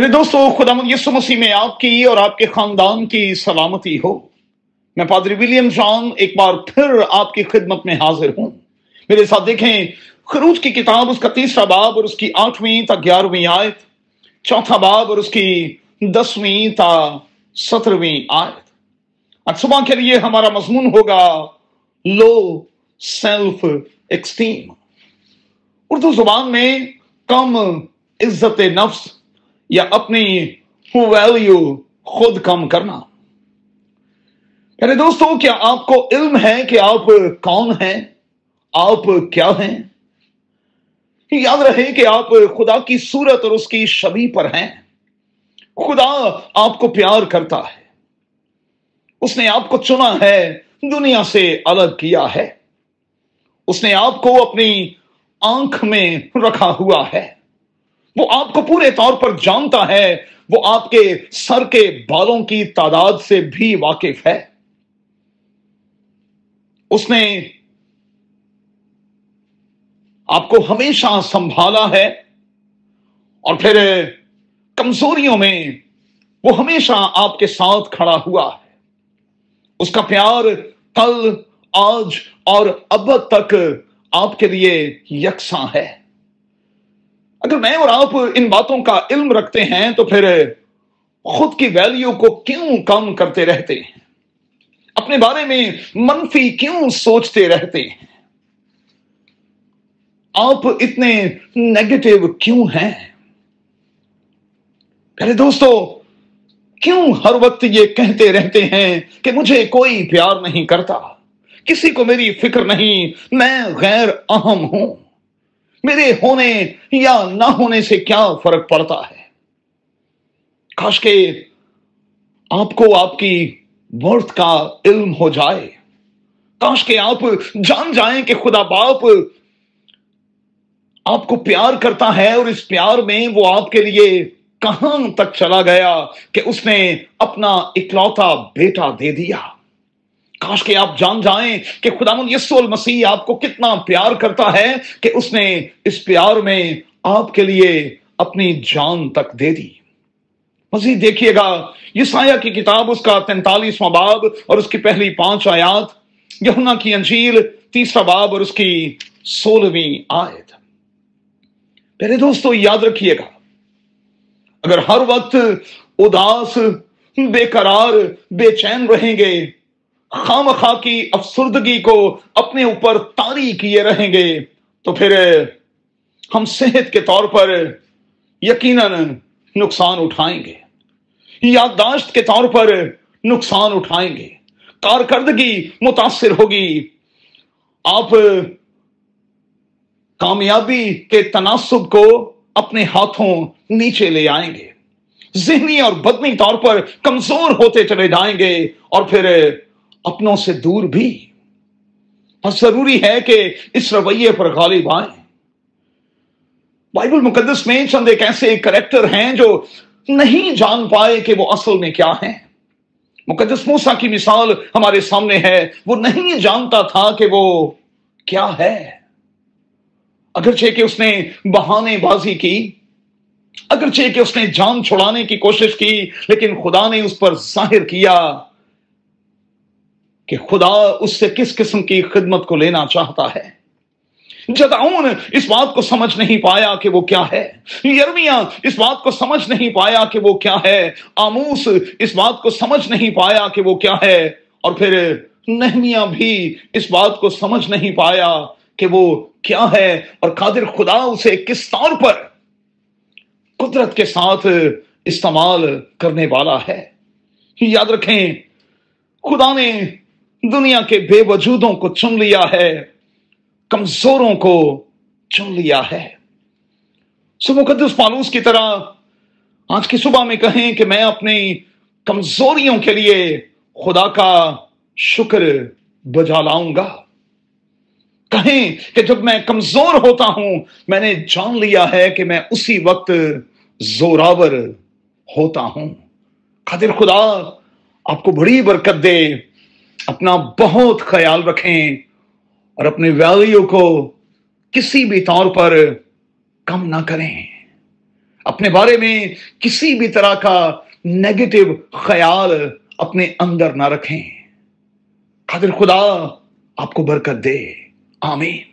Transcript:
میرے دوستو، خدا یسو مسیح میں آپ کی اور آپ کے خاندان کی سلامتی ہو۔ میں پادری ولیم جان ایک بار پھر آپ کی خدمت میں حاضر ہوں۔ میرے ساتھ دیکھیں، خروج کی کتاب، اس کا تیسرا باب اور اس کی آٹھویں تا گیارہویں آیت، چوتھا باب اور اس کی دسویں تا سترویں آیت۔ آج صبح کے لیے ہمارا مضمون ہوگا لو سیلف ایکسٹیم۔ اردو زبان میں کم عزت نفس یا اپنی ویلیو خود کم کرنا۔ میرے دوستو، کیا آپ کو علم ہے کہ آپ کون ہیں؟ آپ کیا ہیں؟ یاد رہے کہ آپ خدا کی صورت اور اس کی شبی پر ہیں۔ خدا آپ کو پیار کرتا ہے۔ اس نے آپ کو چنا ہے، دنیا سے الگ کیا ہے۔ اس نے آپ کو اپنی آنکھ میں رکھا ہوا ہے۔ وہ آپ کو پورے طور پر جانتا ہے، وہ آپ کے سر کے بالوں کی تعداد سے بھی واقف ہے۔ اس نے آپ کو ہمیشہ سنبھالا ہے اور پھر کمزوریوں میں وہ ہمیشہ آپ کے ساتھ کھڑا ہوا ہے۔ اس کا پیار کل، آج اور اب تک آپ کے لیے یکساں ہے۔ اگر میں اور آپ ان باتوں کا علم رکھتے ہیں تو پھر خود کی ویلیو کو کیوں کم کرتے رہتے ہیں؟ اپنے بارے میں منفی کیوں سوچتے رہتے ہیں؟ آپ اتنے نیگیٹو کیوں ہیں؟ پہلے دوستو، کیوں ہر وقت یہ کہتے رہتے ہیں کہ مجھے کوئی پیار نہیں کرتا؟ کسی کو میری فکر نہیں، میں غیر اہم ہوں۔ میرے ہونے یا نہ ہونے سے کیا فرق پڑتا ہے؟ کاش کے آپ کو آپ کی ورتھ کا علم ہو جائے۔ کاش کے آپ جان جائیں کہ خدا باپ آپ کو پیار کرتا ہے اور اس پیار میں وہ آپ کے لیے کہاں تک چلا گیا کہ اس نے اپنا اکلوتا بیٹا دے دیا۔ کاش کہ آپ جان جائیں کہ خدا یسو المسیح آپ کو کتنا پیار کرتا ہے کہ اس نے اس پیار میں آپ کے لیے اپنی جان تک دے دی۔ مزید دیکھیے گا یہ سایہ کی کتاب، اس کا تینتالیسواں باب اور اس کی پہلی پانچ آیات یہنا کی انجیل، تیسرا باب اور اس کی سولہویں آیت۔ پہلے دوستو، یاد رکھیے گا، اگر ہر وقت اداس، بے قرار، بے چین رہیں گے خام خواہ کی افسردگی کو اپنے اوپر تاری کیے رہیں گے، تو پھر ہم صحت کے طور پر یقیناً نقصان اٹھائیں گے۔ یادداشت کے طور پر نقصان اٹھائیں گے۔ کارکردگی متاثر ہوگی۔ آپ کامیابی کے تناسب کو اپنے ہاتھوں نیچے لے آئیں گے۔ ذہنی اور بدنی طور پر کمزور ہوتے چلے جائیں گے اور پھر اپنوں سے دور بھی۔ بس ضروری ہے کہ اس رویے پر غالب آئیں۔ بائبل مقدس میں چند ایک ایسے کریکٹر ہیں جو نہیں جان پائے کہ وہ اصل میں کیا ہیں۔ مقدس موسا کی مثال ہمارے سامنے ہے۔ وہ نہیں جانتا تھا کہ وہ کیا ہے۔ اگرچہ کہ اس نے بہانے بازی کی، اگرچہ کہ اس نے جان چھڑانے کی کوشش کی، لیکن خدا نے اس پر ظاہر کیا۔ کہ خدا اس سے کس قسم کی خدمت کو لینا چاہتا ہے۔ جدعون اس بات کو سمجھ نہیں پایا کہ وہ کیا ہے، یرمیا اس بات کو سمجھ نہیں پایا کہ وہ کیا ہے، آموس اس بات کو سمجھ نہیں پایا کہ وہ کیا ہے، اور پھر نہمیا بھی اس بات کو سمجھ نہیں پایا کہ وہ کیا ہے، اور قادر خدا اسے کس طور پر قدرت کے ساتھ استعمال کرنے والا ہے۔ یاد رکھیں، خدا نے دنیا کے بے وجودوں کو چن لیا ہے، کمزوروں کو چن لیا ہے۔ سو مقدس پالوس کی طرح آج کی صبح میں کہیں کہ میں اپنی کمزوریوں کے لیے خدا کا شکر بجا لاؤں گا۔ کہیں کہ جب میں کمزور ہوتا ہوں، میں نے جان لیا ہے کہ میں اسی وقت زوراور ہوتا ہوں۔ قادر خدا، آپ کو بڑی برکت دے۔ اپنا بہت خیال رکھیں اور اپنے ویلیو کو کسی بھی طور پر کم نہ کریں۔ اپنے بارے میں کسی بھی طرح کا نیگیٹو خیال اپنے اندر نہ رکھیں۔ قادر خدا آپ کو برکت دے۔ آمین۔